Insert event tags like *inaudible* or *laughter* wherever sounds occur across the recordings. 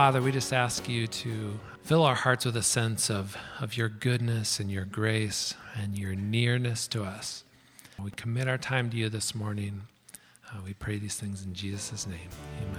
Father, we just ask you to fill our hearts with a sense of, of your goodness and your grace and your nearness to us. We commit our time to you this morning. Uh, we pray these things in Jesus' name. Amen.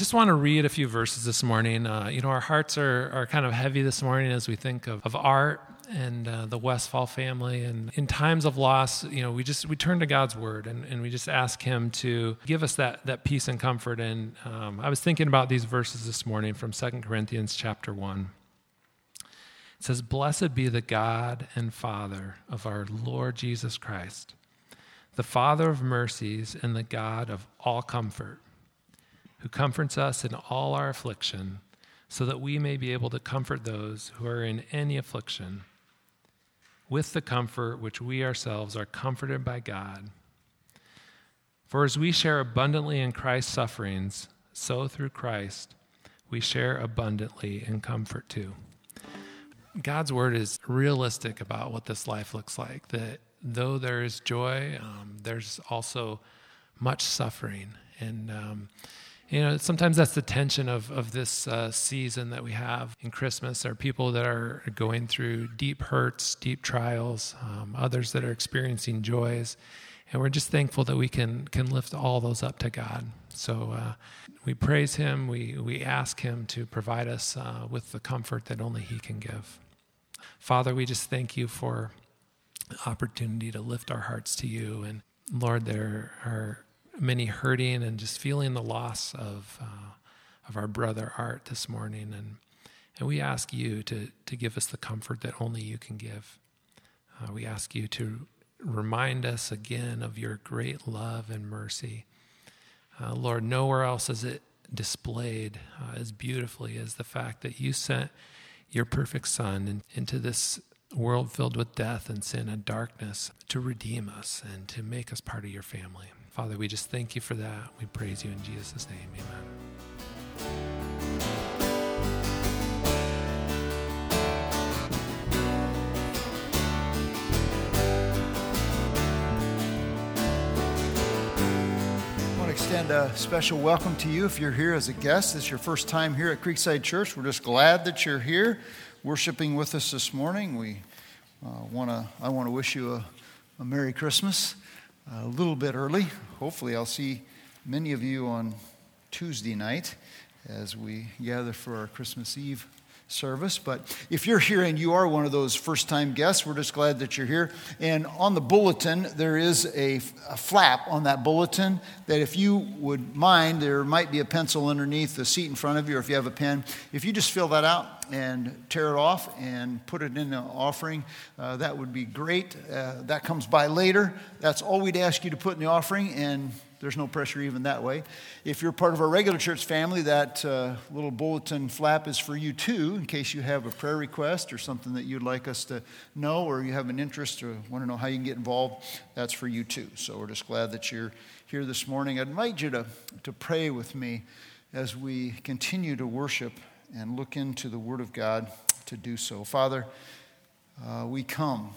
Just want to read a few verses this morning. Uh, you know, our hearts are, are kind of heavy this morning as we think of, of Art and uh, the Westfall family. And in times of loss, you know, we just we turn to God's word and, and we just ask Him to give us that that peace and comfort. And um, I was thinking about these verses this morning from Second Corinthians chapter one. It says, "Blessed be the God and Father of our Lord Jesus Christ, the Father of mercies and the God of all comfort." Who comforts us in all our affliction, so that we may be able to comfort those who are in any affliction with the comfort which we ourselves are comforted by God. For as we share abundantly in Christ's sufferings, so through Christ we share abundantly in comfort too. God's word is realistic about what this life looks like. That though there is joy, um, there's also much suffering. And um, you know, sometimes that's the tension of, of this uh, season that we have in Christmas. There are people that are going through deep hurts, deep trials, um, others that are experiencing joys. And we're just thankful that we can, can lift all those up to God. So uh, we praise Him. We, we ask Him to provide us uh, with the comfort that only He can give. Father, we just thank you for the opportunity to lift our hearts to you. And Lord, there are many hurting and just feeling the loss of uh, of our brother Art this morning, and and we ask you to to give us the comfort that only you can give. Uh, we ask you to remind us again of your great love and mercy, uh, Lord. Nowhere else is it displayed uh, as beautifully as the fact that you sent your perfect Son in, into this world filled with death and sin and darkness to redeem us and to make us part of your family. Father, we just thank you for that. We praise you in Jesus' name. Amen. I want to extend a special welcome to you if you're here as a guest. Is your first time here at Creekside Church. We're just glad that you're here worshiping with us this morning. We uh, want to I want to wish you a, a Merry Christmas a little bit early. Hopefully, I'll see many of you on Tuesday night as we gather for our Christmas Eve service. But if you're here and you are one of those first time guests, we're just glad that you're here. And on the bulletin, there is a, a, flap on that bulletin that if you would mind, there might be a pencil underneath the seat in front of you, or if you have a pen, if you just fill that out and tear it off and put it in the offering, uh, that would be great. Uh, that comes by later. That's all we'd ask you to put in the offering, and there's no pressure even that way. If you're part of our regular church family, that uh, little bulletin flap is for you too, in case you have a prayer request or something that you'd like us to know, or you have an interest or want to know how you can get involved. That's for you too. So we're just glad that you're here this morning. I'd invite you to, to pray with me as we continue to worship and look into the Word of God to do so. Father, uh, we come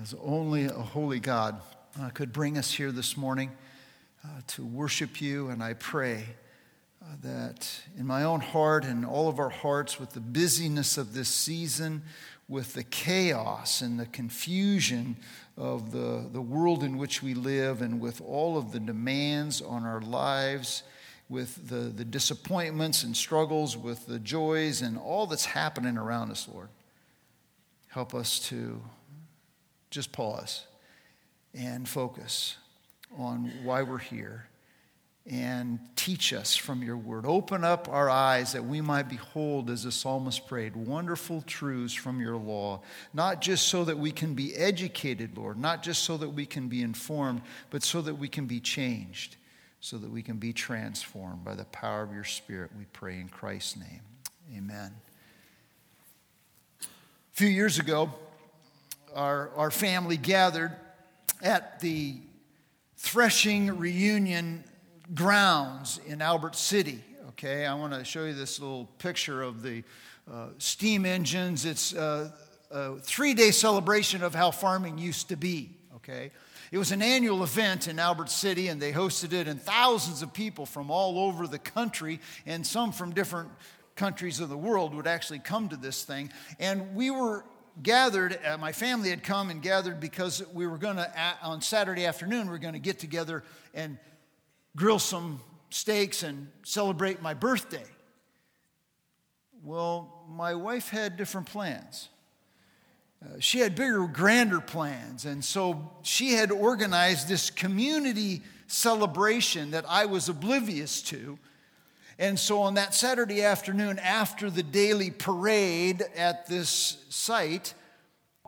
as only a holy God uh, could bring us here this morning uh, to worship you, and I pray uh, that in my own heart and all of our hearts, with the busyness of this season, with the chaos and the confusion of the, the world in which we live, and with all of the demands on our lives, with the, the disappointments and struggles, with the joys and all that's happening around us, Lord, help us to just pause and focus on why we're here and teach us from your word. Open up our eyes that we might behold, as the psalmist prayed, wonderful truths from your law, not just so that we can be educated, Lord, not just so that we can be informed, but so that we can be changed, so that we can be transformed by the power of your Spirit. We pray in Christ's name. Amen. A few years ago, our, our family gathered at the threshing reunion grounds in Albert City. Okay, I want to show you this little picture of the uh, steam engines. It's uh, a three day celebration of how farming used to be. Okay, it was an annual event in Albert City, and they hosted it, and thousands of people from all over the country and some from different countries of the world would actually come to this thing. And we were gathered, uh, my family had come and gathered because we were going to, on Saturday afternoon, we are going to get together and grill some steaks and celebrate my birthday. Well, my wife had different plans. Uh, she had bigger, grander plans. And so she had organized this community celebration that I was oblivious to. And so on that Saturday afternoon, after the daily parade at this site,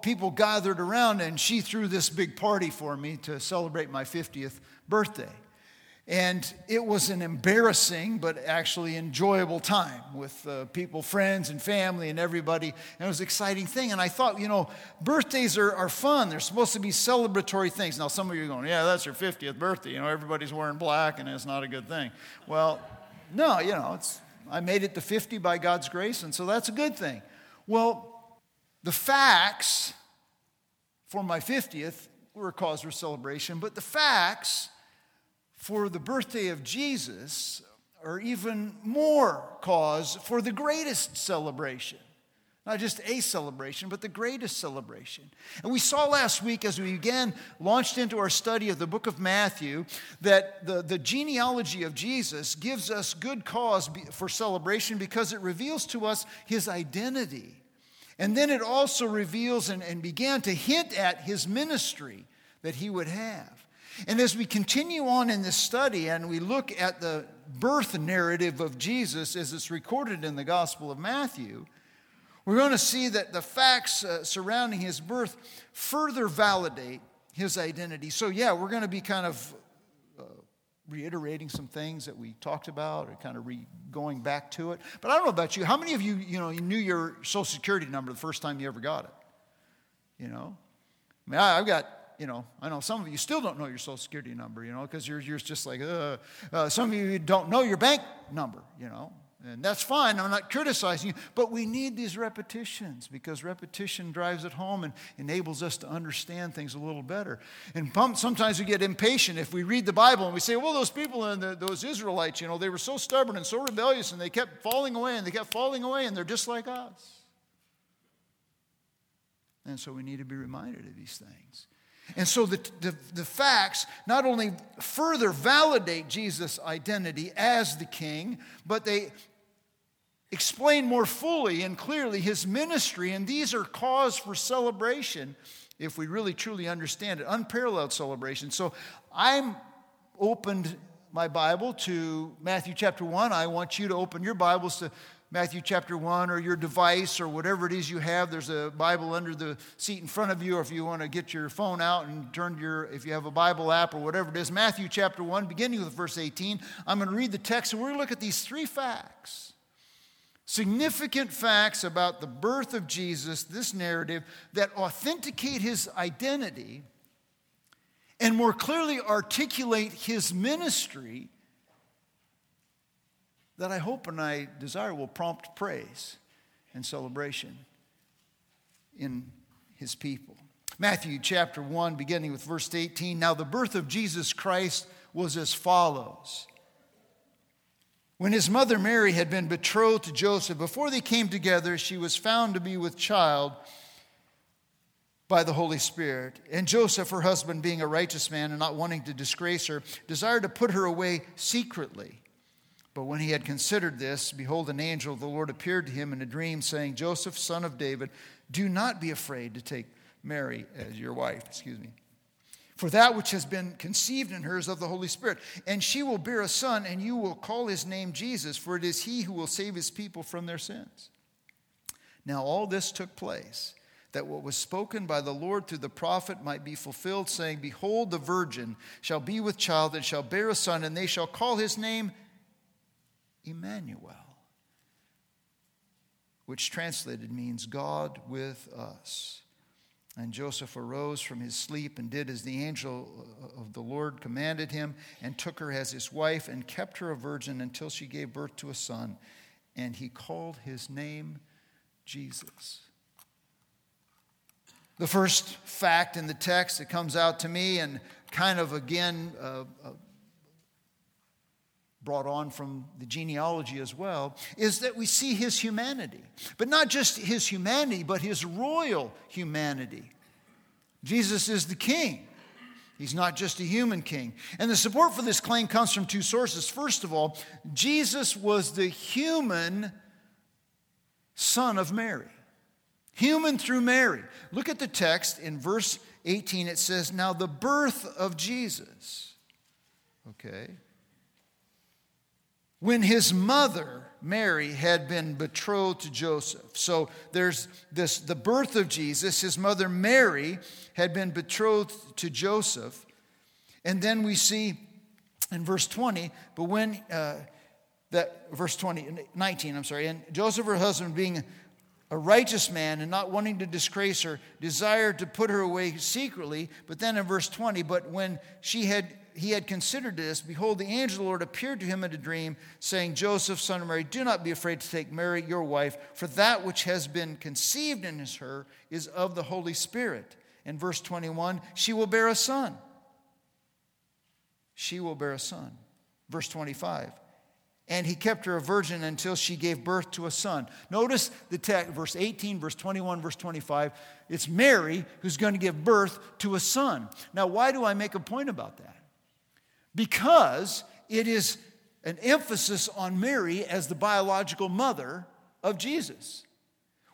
people gathered around and she threw this big party for me to celebrate my 50th birthday. And it was an embarrassing but actually enjoyable time with uh, people, friends, and family, and everybody. And it was an exciting thing. And I thought, you know, birthdays are, are fun. They're supposed to be celebratory things. Now, some of you are going, yeah, that's your 50th birthday. You know, everybody's wearing black, and it's not a good thing. Well, no, you know, it's, I made it to 50 by God's grace, and so that's a good thing. Well, the facts for my 50th were a cause for celebration, but the facts for the birthday of Jesus, are even more cause for the greatest celebration. Not just a celebration, but the greatest celebration. And we saw last week as we again launched into our study of the book of Matthew that the, the genealogy of Jesus gives us good cause for celebration because it reveals to us his identity. And then it also reveals and, and began to hint at his ministry that he would have. And as we continue on in this study and we look at the birth narrative of Jesus as it's recorded in the Gospel of Matthew, we're going to see that the facts uh, surrounding his birth further validate his identity. So, yeah, we're going to be kind of uh, reiterating some things that we talked about or kind of re- going back to it. But I don't know about you. How many of you, you know, you knew your Social Security number the first time you ever got it? You know? I mean, I, I've got you know, I know some of you still don't know your social security number, you know, because you're, you're just like, uh, uh, some of you don't know your bank number, you know, and that's fine. I'm not criticizing you, but we need these repetitions because repetition drives it home and enables us to understand things a little better. And sometimes we get impatient if we read the Bible and we say, well, those people and those Israelites, you know, they were so stubborn and so rebellious and they kept falling away and they kept falling away and they're just like us. And so we need to be reminded of these things. And so the, the, the, facts not only further validate Jesus' identity as the king, but they explain more fully and clearly his ministry. And these are cause for celebration if we really truly understand it, unparalleled celebration. So I'm opened my Bible to Matthew chapter 1. I want you to open your Bibles to Matthew chapter 1 or your device or whatever it is you have. There's a Bible under the seat in front of you, or if you want to get your phone out and turn your, if you have a Bible app or whatever it is. Matthew chapter 1, beginning with verse 18. I'm going to read the text and we're going to look at these three facts. Significant facts about the birth of Jesus, this narrative, that authenticate his identity and more clearly articulate his ministry that I hope and I desire will prompt praise and celebration in his people. Matthew chapter 1, beginning with verse 18. Now, the birth of Jesus Christ was as follows. When his mother Mary had been betrothed to Joseph, before they came together, she was found to be with child by the Holy Spirit. And Joseph, her husband, being a righteous man and not wanting to disgrace her, desired to put her away secretly. But when he had considered this, behold, an angel of the Lord appeared to him in a dream, saying, Joseph, son of David, do not be afraid to take Mary as your wife. Excuse me. For that which has been conceived in her is of the Holy Spirit. And she will bear a son, and you will call his name Jesus, for it is he who will save his people from their sins. Now, all this took place, that what was spoken by the Lord through the prophet might be fulfilled, saying, Behold, the virgin shall be with child, and shall bear a son, and they shall call his name Emmanuel, which translated means God with us. And Joseph arose from his sleep and did as the angel of the Lord commanded him, and took her as his wife, and kept her a virgin until she gave birth to a son. And he called his name Jesus. The first fact in the text that comes out to me, and kind of again uh, uh, brought on from the genealogy as well, is that we see his humanity. But not just his humanity, but his royal humanity. Jesus is the king. He's not just a human king. And the support for this claim comes from two sources. First of all, Jesus was the human son of Mary. Human through Mary. Look at the text in verse 18. It says, Now the birth of Jesus. Okay when his mother Mary had been betrothed to Joseph. So there's this the birth of Jesus, his mother Mary had been betrothed to Joseph. And then we see in verse 20, but when uh, that verse 20 19, I'm sorry, and Joseph her husband being a righteous man and not wanting to disgrace her, desired to put her away secretly. But then in verse 20, but when she had he had considered this, behold, the angel of the Lord appeared to him in a dream, saying, Joseph, son of Mary, do not be afraid to take Mary, your wife, for that which has been conceived in her is of the Holy Spirit. In verse 21, she will bear a son. She will bear a son. Verse 25, and he kept her a virgin until she gave birth to a son. Notice the text, verse 18, verse 21, verse 25. It's Mary who's going to give birth to a son. Now, why do I make a point about that? Because it is an emphasis on Mary as the biological mother of Jesus,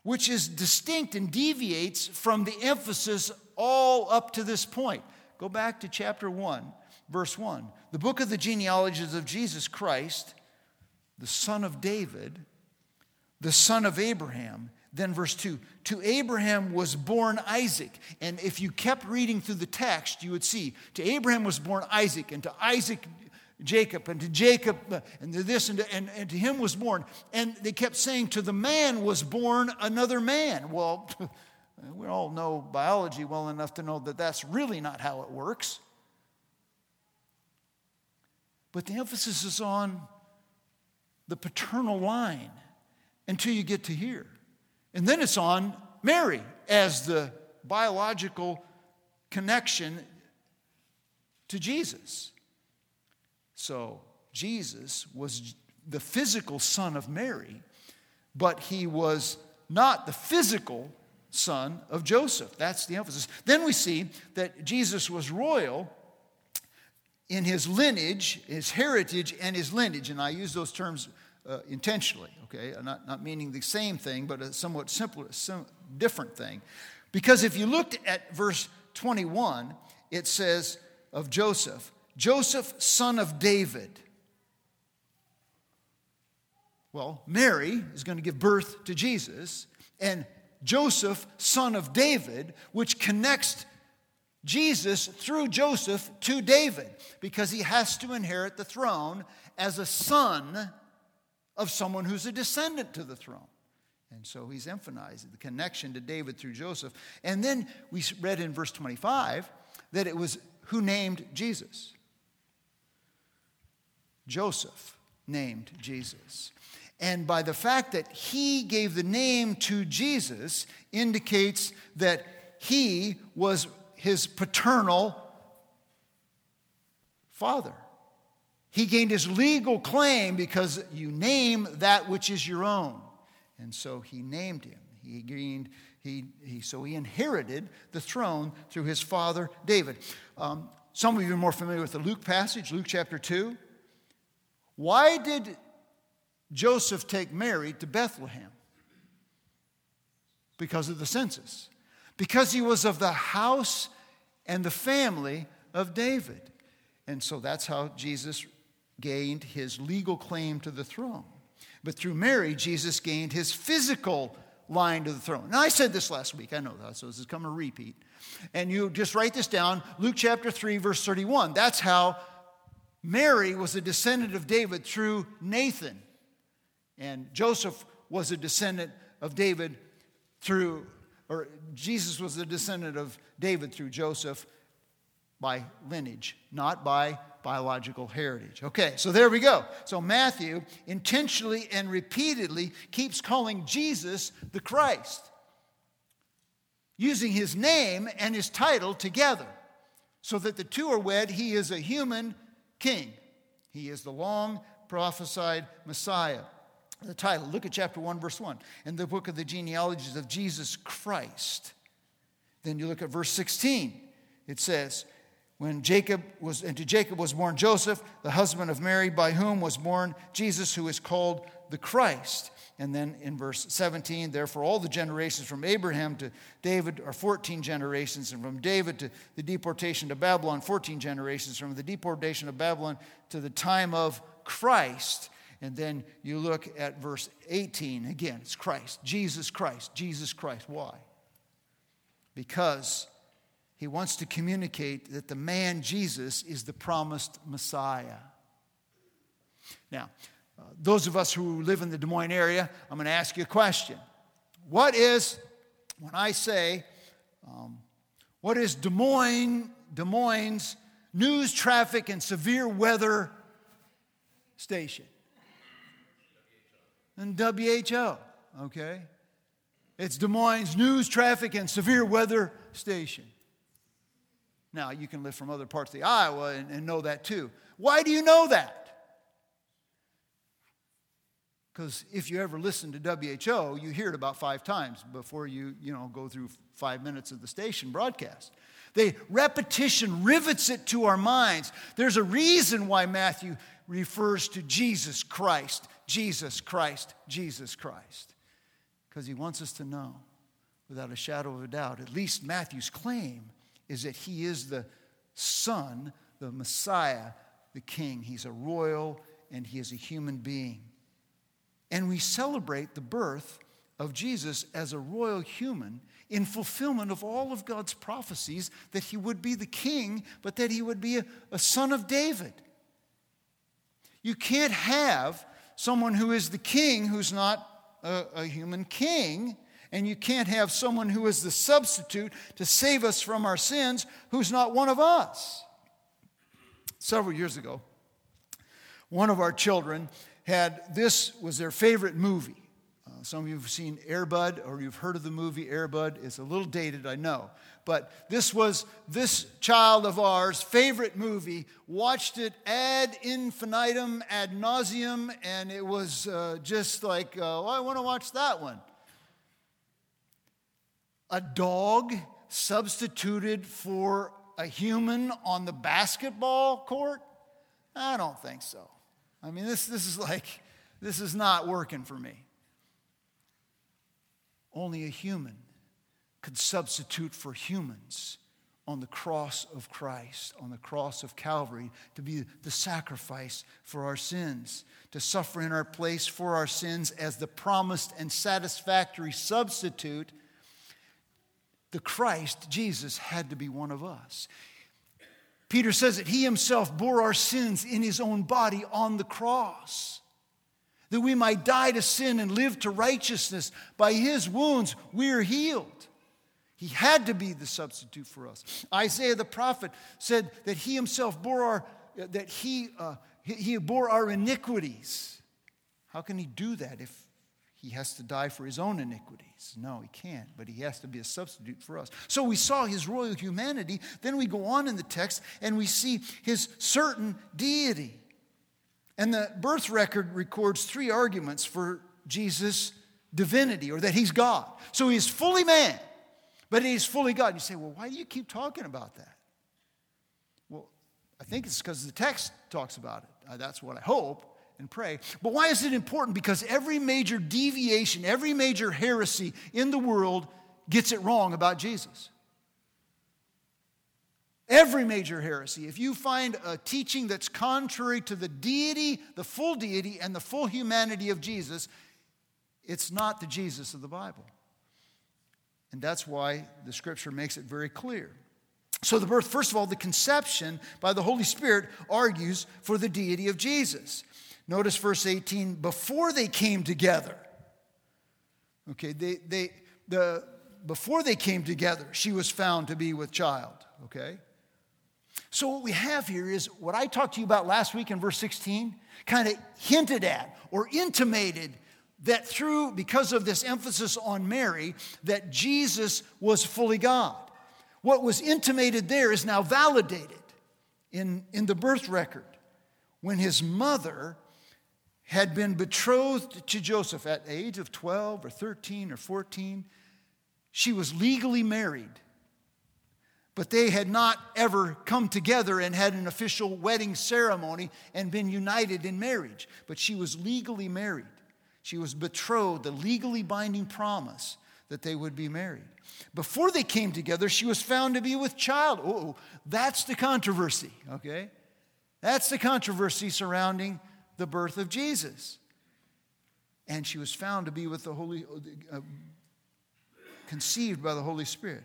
which is distinct and deviates from the emphasis all up to this point. Go back to chapter 1, verse 1. The book of the genealogies of Jesus Christ, the son of David, the son of Abraham, then, verse 2 To Abraham was born Isaac. And if you kept reading through the text, you would see to Abraham was born Isaac, and to Isaac, Jacob, and to Jacob, uh, and to this, and to, and, and to him was born. And they kept saying, To the man was born another man. Well, *laughs* we all know biology well enough to know that that's really not how it works. But the emphasis is on the paternal line until you get to here. And then it's on Mary as the biological connection to Jesus. So Jesus was the physical son of Mary, but he was not the physical son of Joseph. That's the emphasis. Then we see that Jesus was royal in his lineage, his heritage, and his lineage. And I use those terms uh, intentionally, okay? Not, not meaning the same thing, but a somewhat simpler, sim- different thing. Because if you looked at verse 21, it says of Joseph, Joseph, son of David. Well, Mary is going to give birth to Jesus, and Joseph, son of David, which connects Jesus through Joseph to David, because he has to inherit the throne as a son of someone who's a descendant to the throne. And so he's emphasizing the connection to David through Joseph. And then we read in verse 25 that it was who named Jesus? Joseph named Jesus. And by the fact that he gave the name to Jesus indicates that he was his paternal father. He gained his legal claim because you name that which is your own. And so he named him. He gained, he, he, so he inherited the throne through his father David. Um, some of you are more familiar with the Luke passage, Luke chapter 2. Why did Joseph take Mary to Bethlehem? Because of the census. Because he was of the house and the family of David. And so that's how Jesus gained his legal claim to the throne. But through Mary, Jesus gained his physical line to the throne. Now, I said this last week, I know that, so this is coming to repeat. And you just write this down Luke chapter 3, verse 31. That's how Mary was a descendant of David through Nathan. And Joseph was a descendant of David through, or Jesus was a descendant of David through Joseph by lineage, not by biological heritage. Okay, so there we go. So Matthew intentionally and repeatedly keeps calling Jesus the Christ, using his name and his title together so that the two are wed. He is a human king, he is the long prophesied Messiah. The title, look at chapter 1, verse 1. In the book of the genealogies of Jesus Christ. Then you look at verse 16. It says, when Jacob was, and to Jacob was born Joseph, the husband of Mary, by whom was born Jesus, who is called the Christ. And then in verse 17, therefore, all the generations from Abraham to David are 14 generations, and from David to the deportation to Babylon, 14 generations, from the deportation of Babylon to the time of Christ. And then you look at verse 18 again, it's Christ, Jesus Christ, Jesus Christ. Why? Because he wants to communicate that the man Jesus is the promised Messiah. Now, uh, those of us who live in the Des Moines area, I'm going to ask you a question. What is, when I say, um, what is Des Moines, Des Moines news, traffic, and severe weather station? And WHO, okay? It's Des Moines news, traffic, and severe weather station. Now, you can live from other parts of the Iowa and, and know that too. Why do you know that? Because if you ever listen to WHO, you hear it about five times before you, you know, go through five minutes of the station broadcast. They repetition rivets it to our minds. There's a reason why Matthew refers to Jesus Christ, Jesus Christ, Jesus Christ. Because he wants us to know without a shadow of a doubt, at least Matthew's claim is that he is the Son, the Messiah, the King. He's a royal and he is a human being. And we celebrate the birth of Jesus as a royal human in fulfillment of all of God's prophecies that he would be the king, but that he would be a, a, son of David. You can't have someone who is the king who's not a, a human king and you can't have someone who is the substitute to save us from our sins who's not one of us. Several years ago, one of our children had this was their favorite movie. Uh, some of you have seen Air Bud or you've heard of the movie Air Bud. It's a little dated, I know. But this was this child of ours' favorite movie. Watched it ad infinitum, ad nauseum, and it was uh, just like, uh, well, I want to watch that one a dog substituted for a human on the basketball court? I don't think so. I mean, this, this is like, this is not working for me. Only a human could substitute for humans on the cross of Christ, on the cross of Calvary, to be the sacrifice for our sins, to suffer in our place for our sins as the promised and satisfactory substitute the Christ, Jesus, had to be one of us. Peter says that he himself bore our sins in his own body on the cross, that we might die to sin and live to righteousness. By his wounds, we're healed. He had to be the substitute for us. Isaiah the prophet said that he himself bore our, that he, uh, he bore our iniquities. How can he do that if he has to die for his own iniquities. No, he can't, but he has to be a substitute for us. So we saw his royal humanity. Then we go on in the text and we see his certain deity. And the birth record records three arguments for Jesus' divinity or that he's God. So he's fully man, but he's fully God. You say, well, why do you keep talking about that? Well, I think it's because the text talks about it. Uh, that's what I hope and pray. But why is it important? Because every major deviation, every major heresy in the world gets it wrong about Jesus. Every major heresy, if you find a teaching that's contrary to the deity, the full deity, and the full humanity of Jesus, it's not the Jesus of the Bible. And that's why the scripture makes it very clear. So, the birth, first of all, the conception by the Holy Spirit argues for the deity of Jesus. Notice verse 18 before they came together. Okay, they, they, the, before they came together, she was found to be with child. Okay? So, what we have here is what I talked to you about last week in verse 16, kind of hinted at or intimated that through, because of this emphasis on Mary, that Jesus was fully God. What was intimated there is now validated in, in the birth record when his mother had been betrothed to Joseph at the age of 12 or 13 or 14. She was legally married, but they had not ever come together and had an official wedding ceremony and been united in marriage. But she was legally married. She was betrothed, a legally binding promise that they would be married. Before they came together, she was found to be with child. Oh, that's the controversy, okay? That's the controversy surrounding the birth of Jesus. And she was found to be with the Holy, uh, conceived by the Holy Spirit.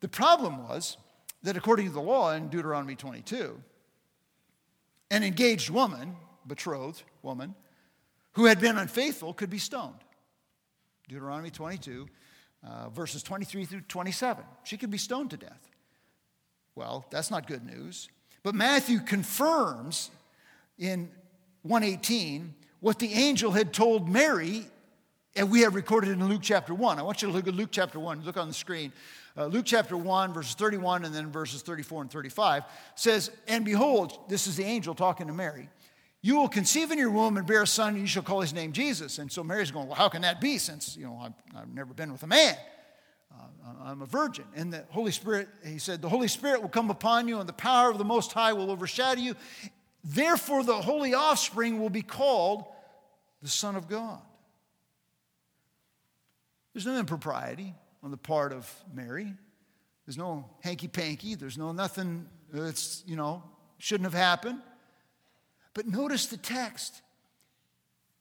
The problem was that according to the law in Deuteronomy 22, an engaged woman, betrothed woman, who had been unfaithful could be stoned. Deuteronomy 22, uh, verses 23 through 27. She could be stoned to death. Well, that's not good news. But Matthew confirms in 118 what the angel had told Mary, and we have recorded in Luke chapter 1. I want you to look at Luke chapter 1. Look on the screen. Uh, Luke chapter 1, verses 31 and then verses 34 and 35 says, And behold, this is the angel talking to Mary. You will conceive in your womb and bear a son, and you shall call his name Jesus. And so Mary's going, Well, how can that be since, you know, I've, I've never been with a man? Uh, I'm a virgin. And the Holy Spirit, he said, The Holy Spirit will come upon you, and the power of the Most High will overshadow you. Therefore, the holy offspring will be called the Son of God. There's no impropriety on the part of Mary. There's no hanky panky. There's no nothing that's, you know, shouldn't have happened. But notice the text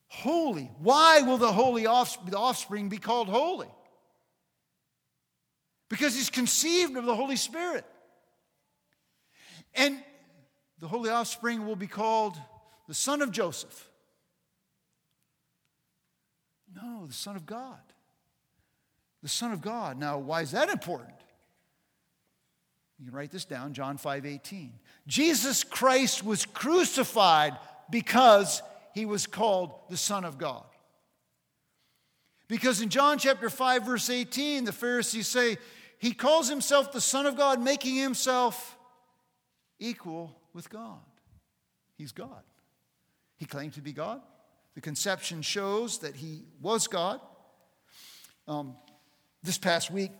holy. Why will the holy offspring, offspring be called holy? Because he's conceived of the Holy Spirit. And the holy offspring will be called the son of Joseph. No, the son of God. The son of God. Now, why is that important? You can write this down, John 5 18. Jesus Christ was crucified because he was called the Son of God. Because in John chapter 5, verse 18, the Pharisees say, He calls himself the Son of God, making himself equal with God. He's God. He claimed to be God. The conception shows that he was God. Um, this past week,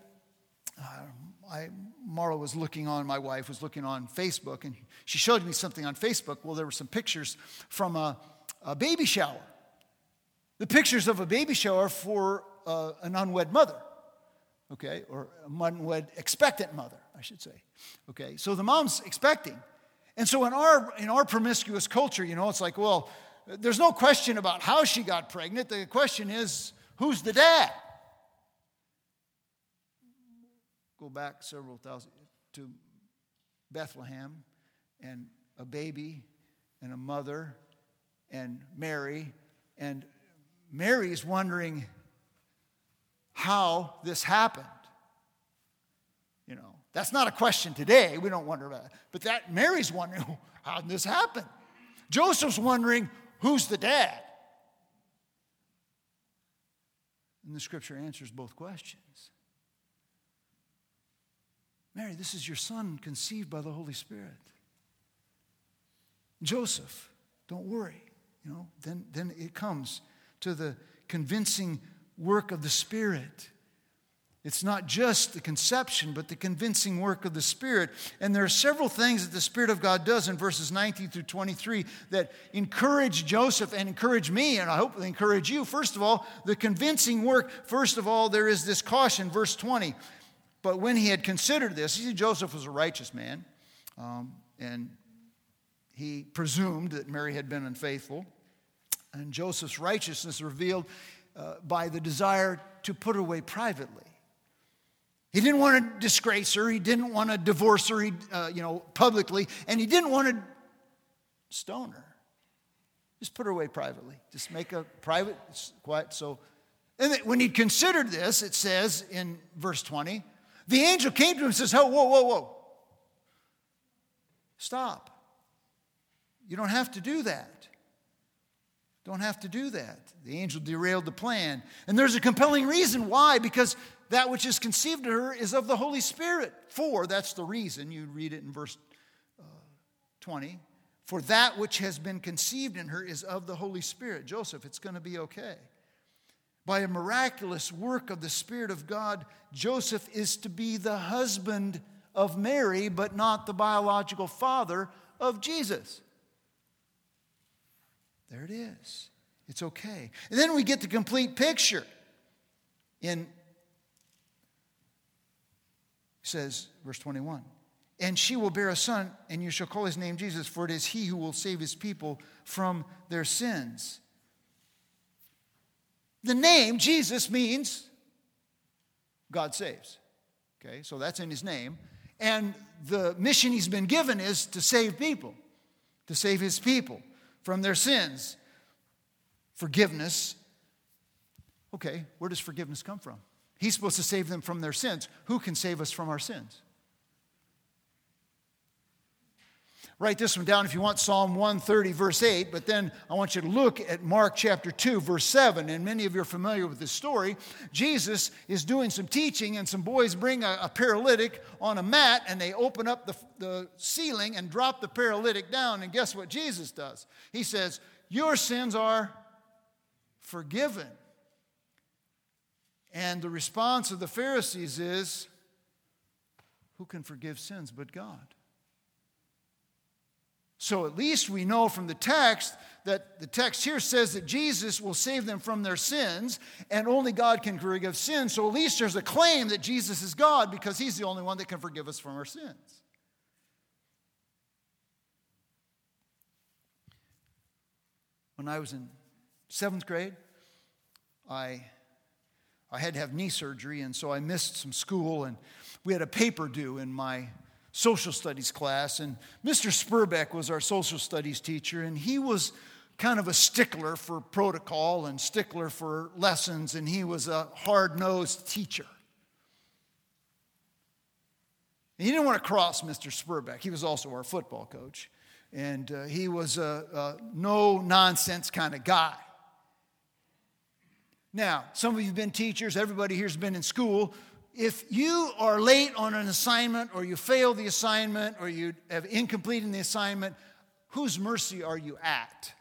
uh, I, Marla was looking on, my wife was looking on Facebook, and she showed me something on Facebook. Well, there were some pictures from a, a baby shower. The pictures of a baby shower for uh, an unwed mother, okay, or an unwed expectant mother, I should say. Okay, so the mom's expecting. And so in our, in our promiscuous culture, you know, it's like, well, there's no question about how she got pregnant. The question is, who's the dad? Go back several thousand to Bethlehem and a baby and a mother and Mary. And Mary's wondering how this happened. You know, that's not a question today. We don't wonder about it. But that Mary's wondering, *laughs* how did this happen? Joseph's wondering, who's the dad? And the scripture answers both questions. Mary, this is your son conceived by the Holy Spirit. Joseph, Don't worry. You know, then, then it comes to the convincing work of the Spirit. It's not just the conception, but the convincing work of the Spirit. And there are several things that the Spirit of God does in verses 19 through 23 that encourage Joseph and encourage me, and I hope they encourage you. First of all, the convincing work. First of all, there is this caution, verse 20. But when he had considered this, you see, Joseph was a righteous man, um, and he presumed that Mary had been unfaithful. And Joseph's righteousness revealed uh, by the desire to put her away privately. He didn't want to disgrace her. He didn't want to divorce her, uh, you know, publicly, and he didn't want to stone her. Just put her away privately. Just make a private, quiet. So, and when he considered this, it says in verse 20, the angel came to him and says, "Oh, whoa, whoa, whoa! Stop. You don't have to do that. Don't have to do that. The angel derailed the plan. And there's a compelling reason why, because that which is conceived in her is of the Holy Spirit. For, that's the reason, you read it in verse uh, 20. For that which has been conceived in her is of the Holy Spirit. Joseph, it's going to be okay. By a miraculous work of the Spirit of God, Joseph is to be the husband of Mary, but not the biological father of Jesus. There it is. It's okay. And then we get the complete picture in says, verse 21, and she will bear a son, and you shall call his name Jesus, for it is he who will save his people from their sins. The name Jesus means God saves. Okay, so that's in his name. And the mission he's been given is to save people, to save his people from their sins. Forgiveness. Okay, where does forgiveness come from? He's supposed to save them from their sins. Who can save us from our sins? Write this one down if you want Psalm 130, verse 8, but then I want you to look at Mark chapter 2, verse 7. And many of you are familiar with this story. Jesus is doing some teaching, and some boys bring a, a paralytic on a mat, and they open up the, the ceiling and drop the paralytic down. And guess what Jesus does? He says, Your sins are forgiven. And the response of the Pharisees is, Who can forgive sins but God? So at least we know from the text that the text here says that Jesus will save them from their sins and only God can forgive sins. So at least there's a claim that Jesus is God because he's the only one that can forgive us from our sins. When I was in seventh grade, I I had to have knee surgery, and so I missed some school, and we had a paper due in my social studies class. And Mr. Spurbeck was our social studies teacher, and he was kind of a stickler for protocol and stickler for lessons, and he was a hard nosed teacher. And he didn't want to cross Mr. Spurbeck. He was also our football coach, and uh, he was a, a no nonsense kind of guy. Now, some of you have been teachers, everybody here's been in school. If you are late on an assignment or you fail the assignment or you have incomplete in the assignment, whose mercy are you at?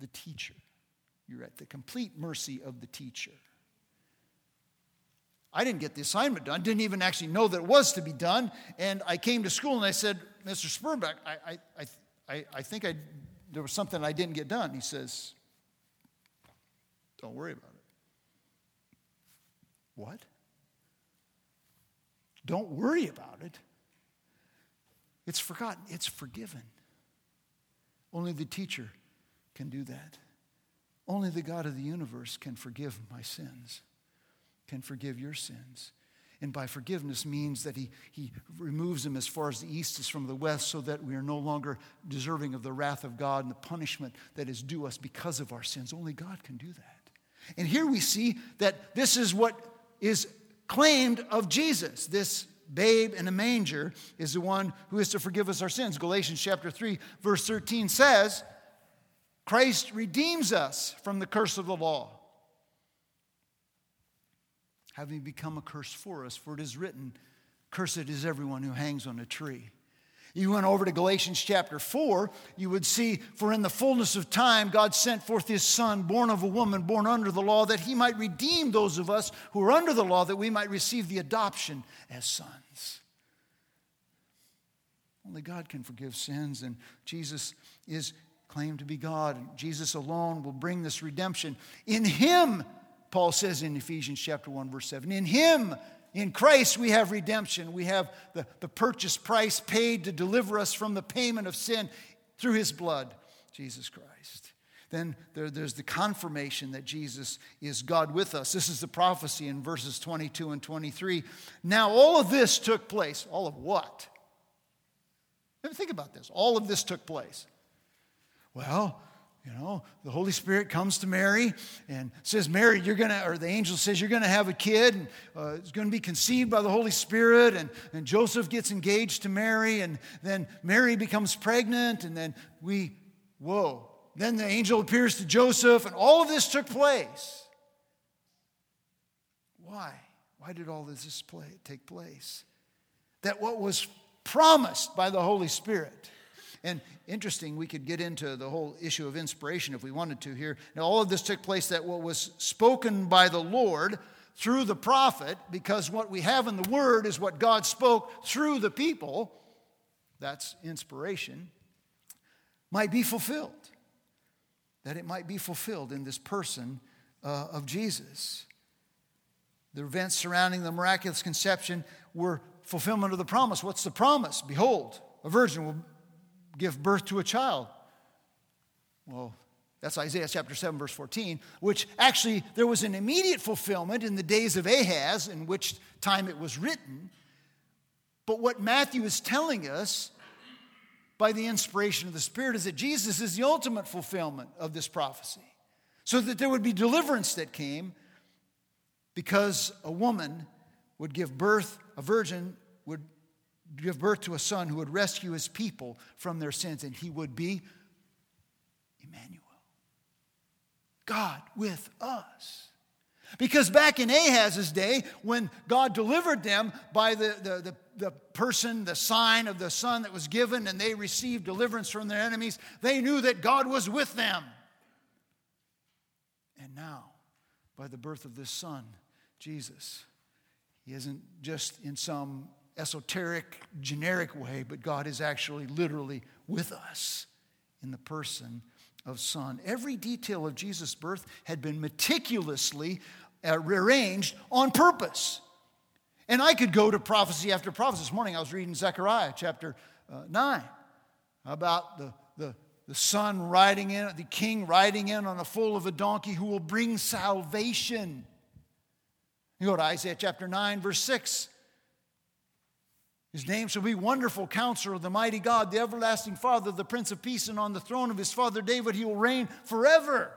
The teacher. You're at the complete mercy of the teacher. I didn't get the assignment done, didn't even actually know that it was to be done. And I came to school and I said, Mr. Spurbeck, I, I, I, I think I, there was something I didn't get done. He says, don't worry about it. What? Don't worry about it. It's forgotten, it's forgiven. Only the teacher can do that. Only the God of the universe can forgive my sins, can forgive your sins. And by forgiveness means that he, he removes them as far as the east is from the west so that we are no longer deserving of the wrath of God and the punishment that is due us because of our sins. Only God can do that. And here we see that this is what is claimed of Jesus. This babe in a manger is the one who is to forgive us our sins. Galatians chapter 3, verse 13 says, Christ redeems us from the curse of the law, having become a curse for us, for it is written, Cursed is everyone who hangs on a tree. You went over to Galatians chapter 4, you would see, For in the fullness of time, God sent forth his Son, born of a woman, born under the law, that he might redeem those of us who are under the law, that we might receive the adoption as sons. Only God can forgive sins, and Jesus is claimed to be God. Jesus alone will bring this redemption. In him, Paul says in Ephesians chapter 1, verse 7, in him in Christ, we have redemption. We have the, the purchase price paid to deliver us from the payment of sin through his blood, Jesus Christ. Then there, there's the confirmation that Jesus is God with us. This is the prophecy in verses 22 and 23. Now, all of this took place. All of what? Think about this. All of this took place. Well, you know, the Holy Spirit comes to Mary and says, Mary, you're going to, or the angel says, you're going to have a kid, and uh, it's going to be conceived by the Holy Spirit. And, and Joseph gets engaged to Mary, and then Mary becomes pregnant, and then we, whoa. Then the angel appears to Joseph, and all of this took place. Why? Why did all this play, take place? That what was promised by the Holy Spirit and interesting, we could get into the whole issue of inspiration if we wanted to here. Now, all of this took place that what was spoken by the Lord through the prophet, because what we have in the Word is what God spoke through the people, that's inspiration, might be fulfilled. That it might be fulfilled in this person uh, of Jesus. The events surrounding the miraculous conception were fulfillment of the promise. What's the promise? Behold, a virgin will give birth to a child. Well, that's Isaiah chapter 7, verse 14, which actually there was an immediate fulfillment in the days of Ahaz, in which time it was written. But what Matthew is telling us by the inspiration of the Spirit is that Jesus is the ultimate fulfillment of this prophecy. So that there would be deliverance that came because a woman would give birth, a virgin give birth to a son who would rescue his people from their sins, and he would be Emmanuel. God with us. Because back in Ahaz's day, when God delivered them by the, the, the, the, person, the sign of the son that was given, and they received deliverance from their enemies, they knew that God was with them. And now, by the birth of this son, Jesus, he isn't just in some esoteric, generic way, but God is actually literally with us in the person of Son. Every detail of Jesus' birth had been meticulously uh, arranged on purpose. And I could go to prophecy after prophecy. This morning I was reading Zechariah chapter uh, 9 about the, the, the son riding in, the king riding in on a foal of a donkey who will bring salvation. You go to Isaiah chapter 9, verse 6. His name shall be Wonderful Counselor, the Mighty God, the Everlasting Father, the Prince of Peace, and on the throne of his father David he will reign forever.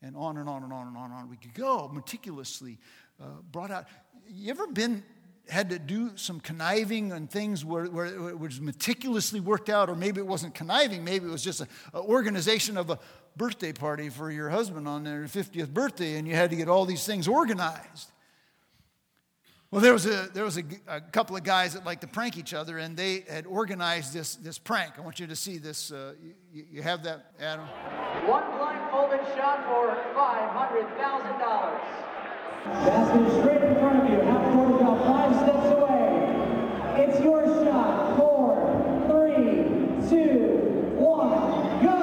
And on and on and on and on and on we could go, meticulously uh, brought out. You ever been had to do some conniving and things where, where, it was meticulously worked out, or maybe it wasn't conniving, maybe it was just an organization of a birthday party for your husband on their 50th birthday, and you had to get all these things organized. Well, there was, a, there was a, a, couple of guys that like to prank each other, and they had organized this, this prank. I want you to see this. Uh, you, you, have that, Adam? One blindfolded shot for $500,000. Basket straight in front of you, half court about five steps away. It's your shot. Four, three, two, one, go!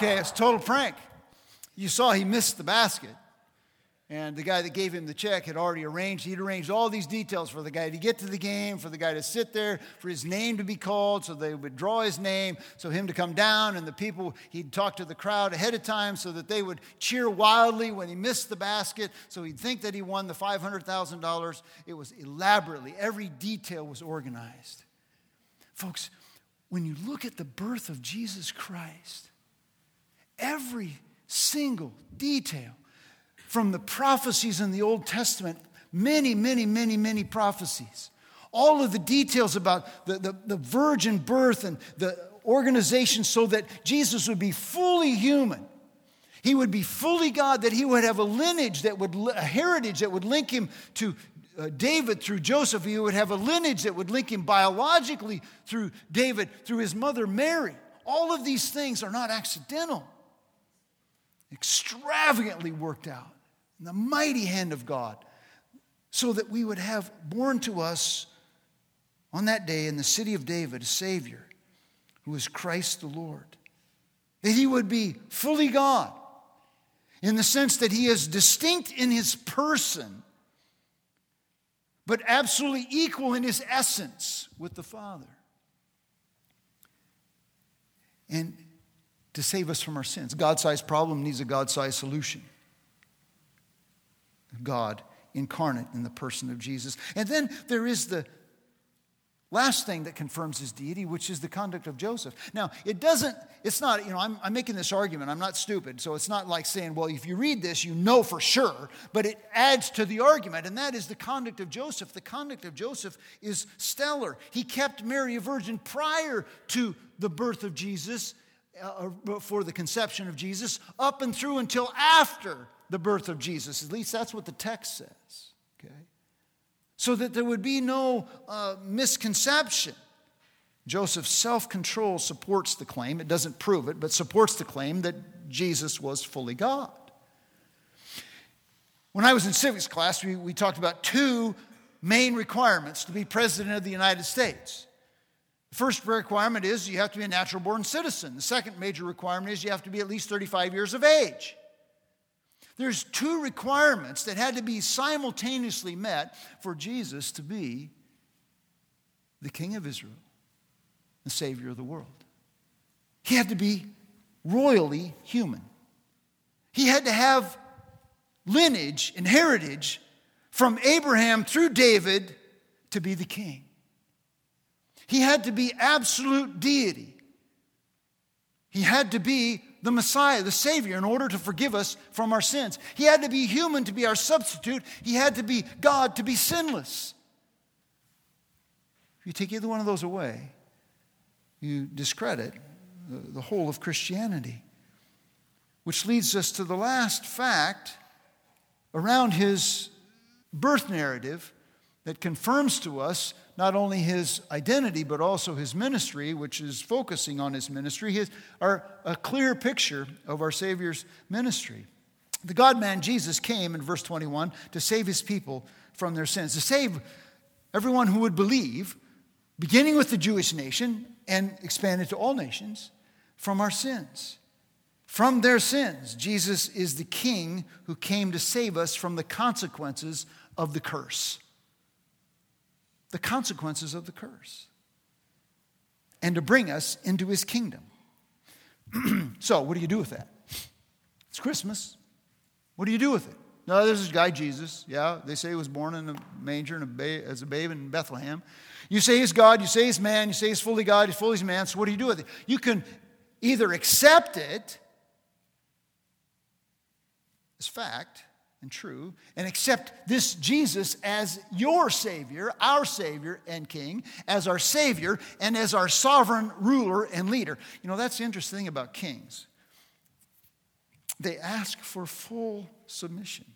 It's total prank. You saw he missed the basket. And the guy that gave him the check had already arranged, he'd arranged all these details for the guy to get to the game, for the guy to sit there, for his name to be called, so they would draw his name, so him to come down, and the people, he'd talk to the crowd ahead of time so that they would cheer wildly when he missed the basket, so he'd think that he won the $500,000. It was elaborately, every detail was organized. Folks, when you look at the birth of Jesus Christ, every single detail from the prophecies in the Old Testament, many, many, many, many prophecies. All of the details about the, the, the virgin birth and the organization so that Jesus would be fully human. He would be fully God, that he would have a lineage that would, a heritage that would link him to uh, David through Joseph. He would have a lineage that would link him biologically through David, through his mother Mary. All of these things are not accidental, extravagantly worked out in the mighty hand of God, so that we would have born to us on that day in the city of David a Savior who is Christ the Lord. That he would be fully God in the sense that he is distinct in his person, but absolutely equal in his essence with the Father. And to save us from our sins. God sized problem needs a God sized solution. God incarnate in the person of Jesus. And then there is the Last thing that confirms his deity, which is the conduct of Joseph. Now, it doesn't, it's not, you know, I'm, I'm, making this argument. I'm not stupid. So it's not like saying, well, if you read this, you know for sure. But it adds to the argument, and that is the conduct of Joseph. The conduct of Joseph is stellar. He kept Mary a virgin prior to the birth of Jesus, uh, uh for the conception of Jesus, up and through until after the birth of Jesus. At least that's what the text says okay? so that there would be no uh, misconception. Joseph's self control supports the claim, it doesn't prove it, but supports the claim that Jesus was fully God. When I was in civics class, we, we talked about two main requirements to be president of the United States. The first requirement is you have to be a natural born citizen. The second major requirement is you have to be at least 35 years of age. There's two requirements that had to be simultaneously met for Jesus to be the King of Israel, the Savior of the world. He had to be royally human. He had to have lineage and heritage from Abraham through David to be the king. He had to be absolute deity. He had to be the Messiah, the Savior, in order to forgive us from our sins. He had to be human to be our substitute, He had to be God to be sinless. If you take either one of those away, you discredit the whole of Christianity. Which leads us to the last fact around his birth narrative that confirms to us not only his identity, but also his ministry, which is focusing on his ministry, his, are a clear picture of our Savior's ministry. The God man Jesus came in verse 21 to save his people from their sins, to save everyone who would believe, beginning with the Jewish nation and expanded to all nations, from our sins. From their sins, Jesus is the King who came to save us from the consequences of the curse the consequences of the curse and to bring us into his kingdom. *clears throat* so, what do you do with that? It's Christmas. What do you do with it? No, there's this guy, Jesus. Yeah, they say he was born in a manger a ba- as a babe in Bethlehem. You say he's God, you say he's man, you say he's fully God, he's fully man. So, what do you do with it? You can either accept it as fact, and true and accept this Jesus as your Savior, our Savior and King, as our Savior and as our sovereign ruler and leader. You know, that's the interesting thing about kings. They ask for full submission.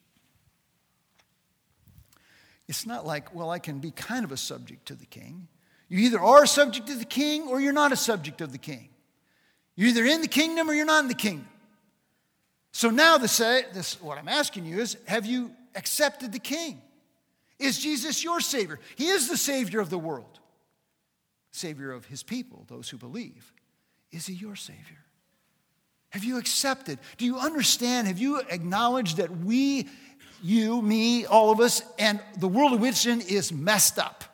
It's not like, well, I can be kind of a subject to the king. You either are a subject to the king or you're not a subject of the king. You're either in the kingdom or you're not in the kingdom. So now the say, this, what I'm asking you is have you accepted the King? Is Jesus your Savior? He is the Savior of the world, Savior of His people, those who believe. Is He your Savior? Have you accepted? Do you understand? Have you acknowledged that we, you, me, all of us, and the world we live in is messed up?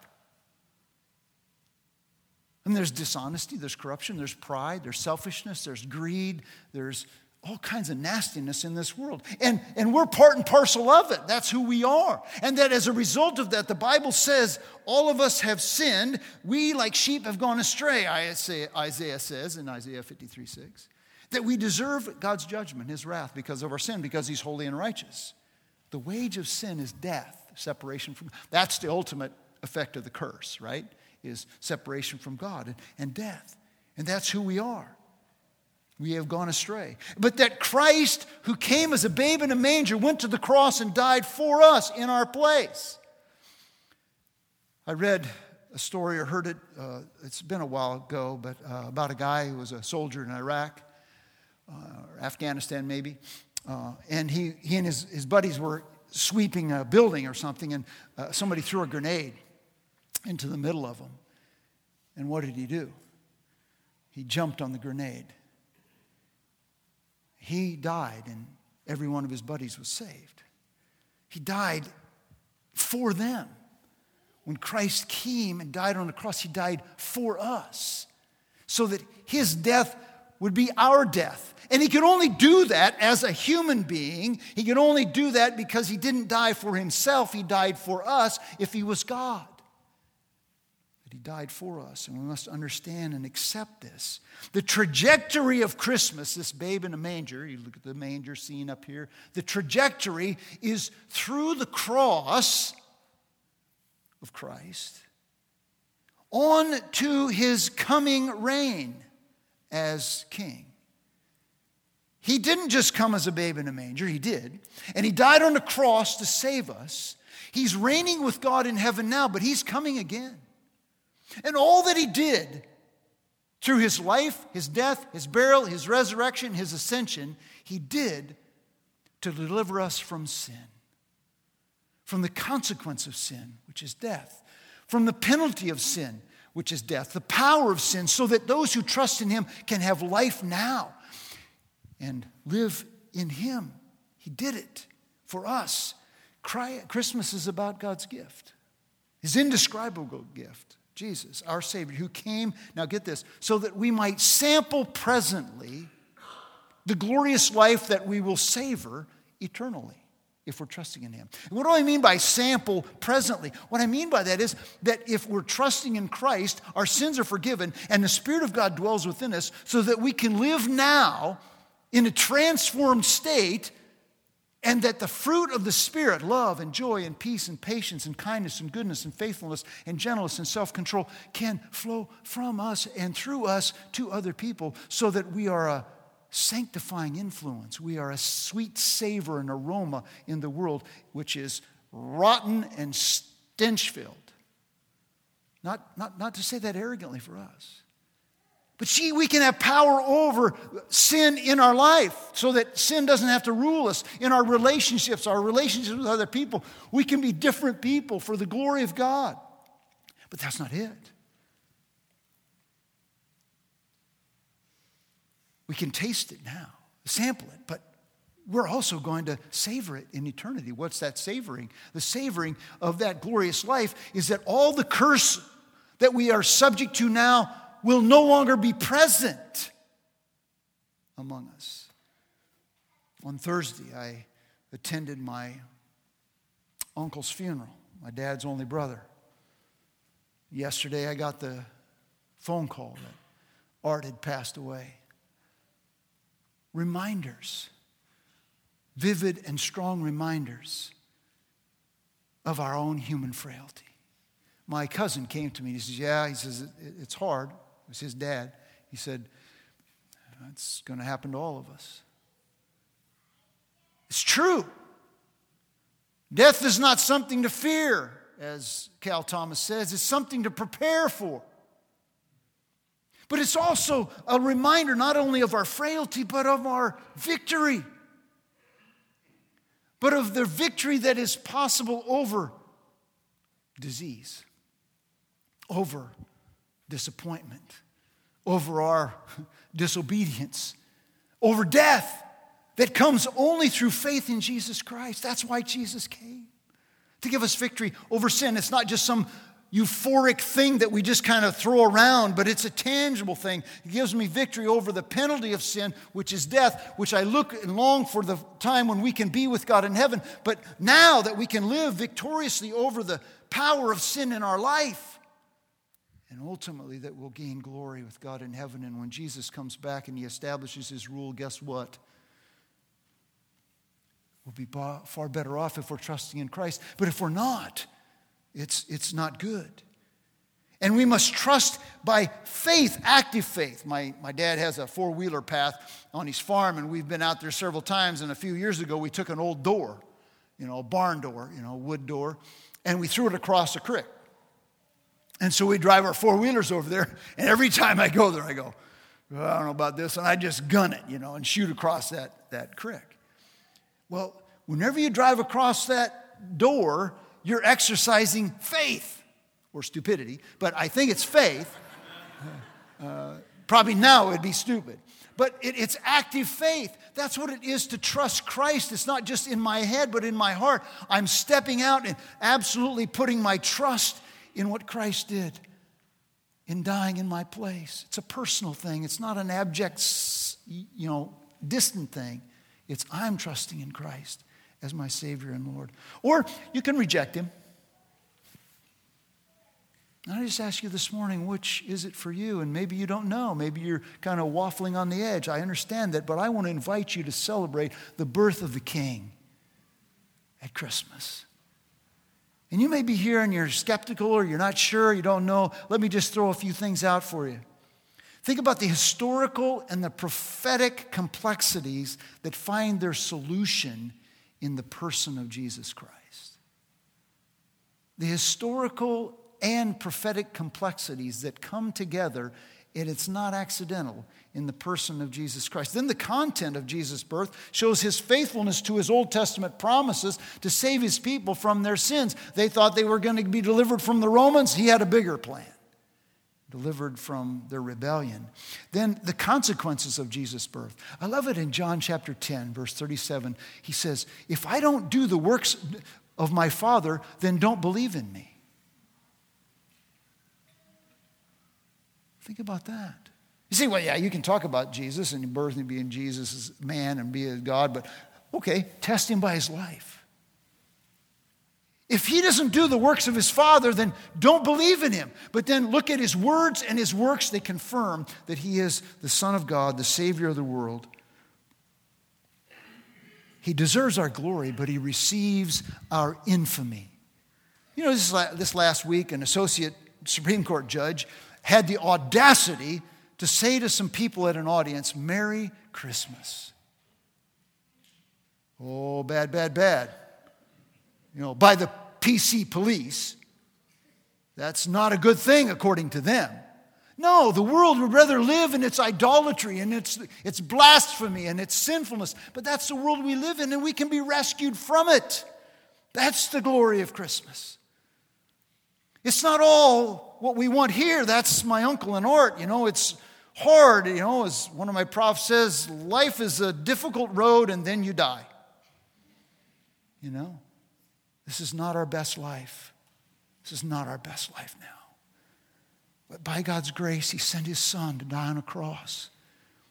And there's dishonesty, there's corruption, there's pride, there's selfishness, there's greed, there's all kinds of nastiness in this world. And, and we're part and parcel of it. That's who we are. And that as a result of that, the Bible says all of us have sinned. We, like sheep, have gone astray, Isaiah says in Isaiah 53 6. That we deserve God's judgment, his wrath, because of our sin, because he's holy and righteous. The wage of sin is death, separation from That's the ultimate effect of the curse, right? Is separation from God and, and death. And that's who we are. We have gone astray. But that Christ, who came as a babe in a manger, went to the cross and died for us in our place. I read a story or heard it, uh, it's been a while ago, but uh, about a guy who was a soldier in Iraq uh, or Afghanistan, maybe. Uh, and he, he and his, his buddies were sweeping a building or something, and uh, somebody threw a grenade into the middle of them. And what did he do? He jumped on the grenade. He died, and every one of his buddies was saved. He died for them. When Christ came and died on the cross, he died for us so that his death would be our death. And he could only do that as a human being. He could only do that because he didn't die for himself, he died for us if he was God. But he died for us, and we must understand and accept this. The trajectory of Christmas, this babe in a manger, you look at the manger scene up here, the trajectory is through the cross of Christ on to his coming reign as king. He didn't just come as a babe in a manger, he did. And he died on the cross to save us. He's reigning with God in heaven now, but he's coming again. And all that he did through his life, his death, his burial, his resurrection, his ascension, he did to deliver us from sin, from the consequence of sin, which is death, from the penalty of sin, which is death, the power of sin, so that those who trust in him can have life now and live in him. He did it for us. Christmas is about God's gift, his indescribable gift, Jesus, our Savior, who came, now get this, so that we might sample presently the glorious life that we will savor eternally if we're trusting in Him. what do I mean by sample presently? What I mean by that is that if we're trusting in Christ, our sins are forgiven and the Spirit of God dwells within us so that we can live now in a transformed state and that the fruit of the Spirit, love and joy and peace and patience and kindness and goodness and faithfulness and gentleness and self control, can flow from us and through us to other people so that we are a sanctifying influence. We are a sweet savor and aroma in the world which is rotten and stench filled. Not, not, not to say that arrogantly for us. But see, we can have power over sin in our life so that sin doesn't have to rule us in our relationships, our relationships with other people. We can be different people for the glory of God. But that's not it. We can taste it now, sample it, but we're also going to savor it in eternity. What's that savoring? The savoring of that glorious life is that all the curse that we are subject to now will no longer be present among us. On Thursday, I attended my uncle's funeral, my dad's only brother. Yesterday, I got the phone call that Art had passed away reminders, vivid and strong reminders of our own human frailty. My cousin came to me. And he says, Yeah, he says, it's hard. It was his dad. He said, It's going to happen to all of us. It's true. Death is not something to fear, as Cal Thomas says, it's something to prepare for. But it's also a reminder not only of our frailty, but of our victory. But of the victory that is possible over disease, over disappointment, over our disobedience, over death that comes only through faith in Jesus Christ. That's why Jesus came to give us victory over sin. It's not just some euphoric thing that we just kind of throw around, but it's a tangible thing. It gives me victory over the penalty of sin, which is death, which I look and long for the time when we can be with God in heaven. But now that we can live victoriously over the power of sin in our life, and ultimately that we'll gain glory with God in heaven. And when Jesus comes back and he establishes his rule, guess what? We'll be far better off if we're trusting in Christ. But if we're not, it's, it's not good. And we must trust by faith, active faith. My, my dad has a four wheeler path on his farm, and we've been out there several times. And a few years ago, we took an old door, you know, a barn door, you know, a wood door, and we threw it across a creek. And so we drive our four wheelers over there, and every time I go there, I go, well, I don't know about this, and I just gun it, you know, and shoot across that, that creek. Well, whenever you drive across that door, you're exercising faith or stupidity, but I think it's faith. *laughs* Uh, probably now it would be stupid. But it, it's active faith. That's what it is to trust Christ. It's not just in my head, but in my heart. I'm stepping out and absolutely putting my trust in what Christ did in dying in my place. It's a personal thing, it's not an abject, you know, distant thing. It's I'm trusting in Christ as my Savior and Lord. Or you can reject Him. And I just ask you this morning, which is it for you? And maybe you don't know. Maybe you're kind of waffling on the edge. I understand that, but I want to invite you to celebrate the birth of the King at Christmas. And you may be here and you're skeptical or you're not sure, you don't know. Let me just throw a few things out for you. Think about the historical and the prophetic complexities that find their solution in the person of Jesus Christ. The historical and prophetic complexities that come together, and it's not accidental in the person of Jesus Christ. Then the content of Jesus' birth shows his faithfulness to his Old Testament promises to save his people from their sins. They thought they were going to be delivered from the Romans, he had a bigger plan. Delivered from their rebellion. Then the consequences of Jesus' birth. I love it in John chapter 10, verse 37. He says, If I don't do the works of my Father, then don't believe in me. Think about that. You say, well, yeah, you can talk about Jesus and birth and being Jesus' man and be a God, but okay, test him by his life. If he doesn't do the works of his Father, then don't believe in him. But then look at his words and his works, they confirm that he is the Son of God, the Savior of the world. He deserves our glory, but he receives our infamy. You know, this, last week, an associate Supreme Court judge had the audacity to say to some people at an audience, Merry Christmas. Oh, bad, bad, bad. You know, by the PC police. That's not a good thing according to them. No, the world would rather live in its idolatry and its, its blasphemy and its sinfulness. But that's the world we live in, and we can be rescued from it. That's the glory of Christmas. It's not all what we want here. That's my uncle in Art. You know, it's hard. You know, as one of my profs says, life is a difficult road and then you die. You know, this is not our best life. This is not our best life now. But by God's grace, He sent His Son to die on a cross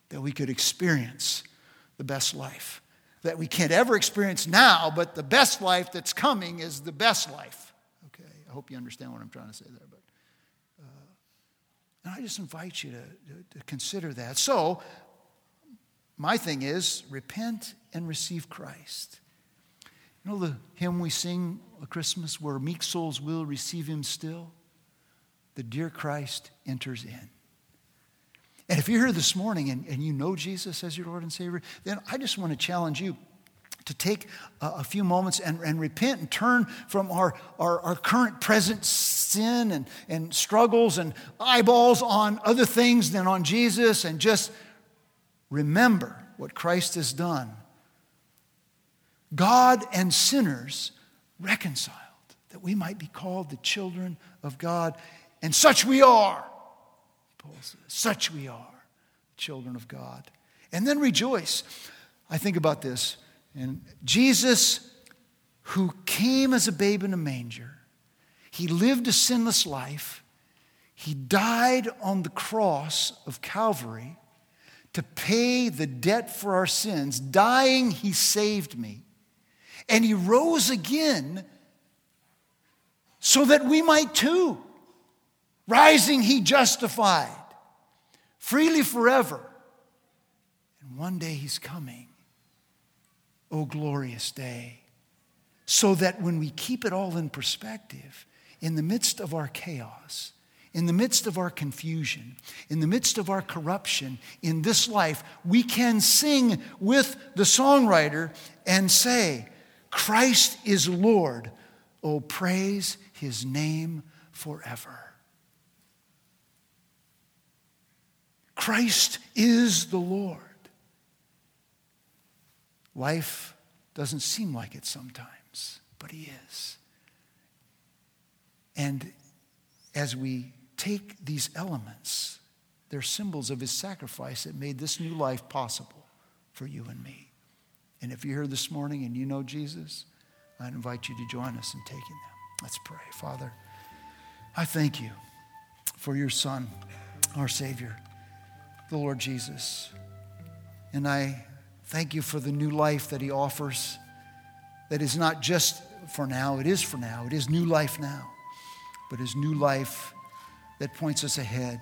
that we could experience the best life that we can't ever experience now, but the best life that's coming is the best life Okay, I hope you understand what I'm trying to say there. But and I just invite you to, to, consider that. So, my thing is repent and receive Christ. You know the hymn we sing at Christmas where meek souls will receive him still? The dear Christ enters in. And if you're here this morning and, and you know Jesus as your Lord and Savior, then I just want to challenge you to take a, a few moments and, and, repent and turn from our, our, our, current present sin and, and struggles and eyeballs on other things than on Jesus and just remember what Christ has done. God and sinners reconciled, that we might be called the children of God. And such we are. Paul says, such we are, children of God. And then rejoice. I think about this. And Jesus, who came as a babe in a manger, he lived a sinless life. He died on the cross of Calvary to pay the debt for our sins. Dying, he saved me. And he rose again so that we might too. Rising, he justified freely forever. And one day he's coming O glorious day. So that when we keep it all in perspective, in the midst of our chaos, in the midst of our confusion, in the midst of our corruption in this life, we can sing with the songwriter and say, Christ is Lord. Oh, praise his name forever. Christ is the Lord. Life doesn't seem like it sometimes, but he is. And as we take these elements, they're symbols of his sacrifice that made this new life possible for you and me. And if you're here this morning and you know Jesus, I invite you to join us in taking them. Let's pray. Father, I thank you for your Son, our Savior, the Lord Jesus. And I thank you for the new life that he offers that is not just for now, it is for now, it is new life now, but is new life that points us ahead.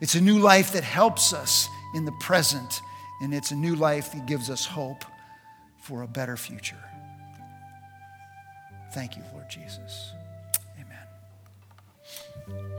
It's a new life that helps us in the present, and it's a new life that gives us hope for a better future. Thank you, Lord Jesus. Amen.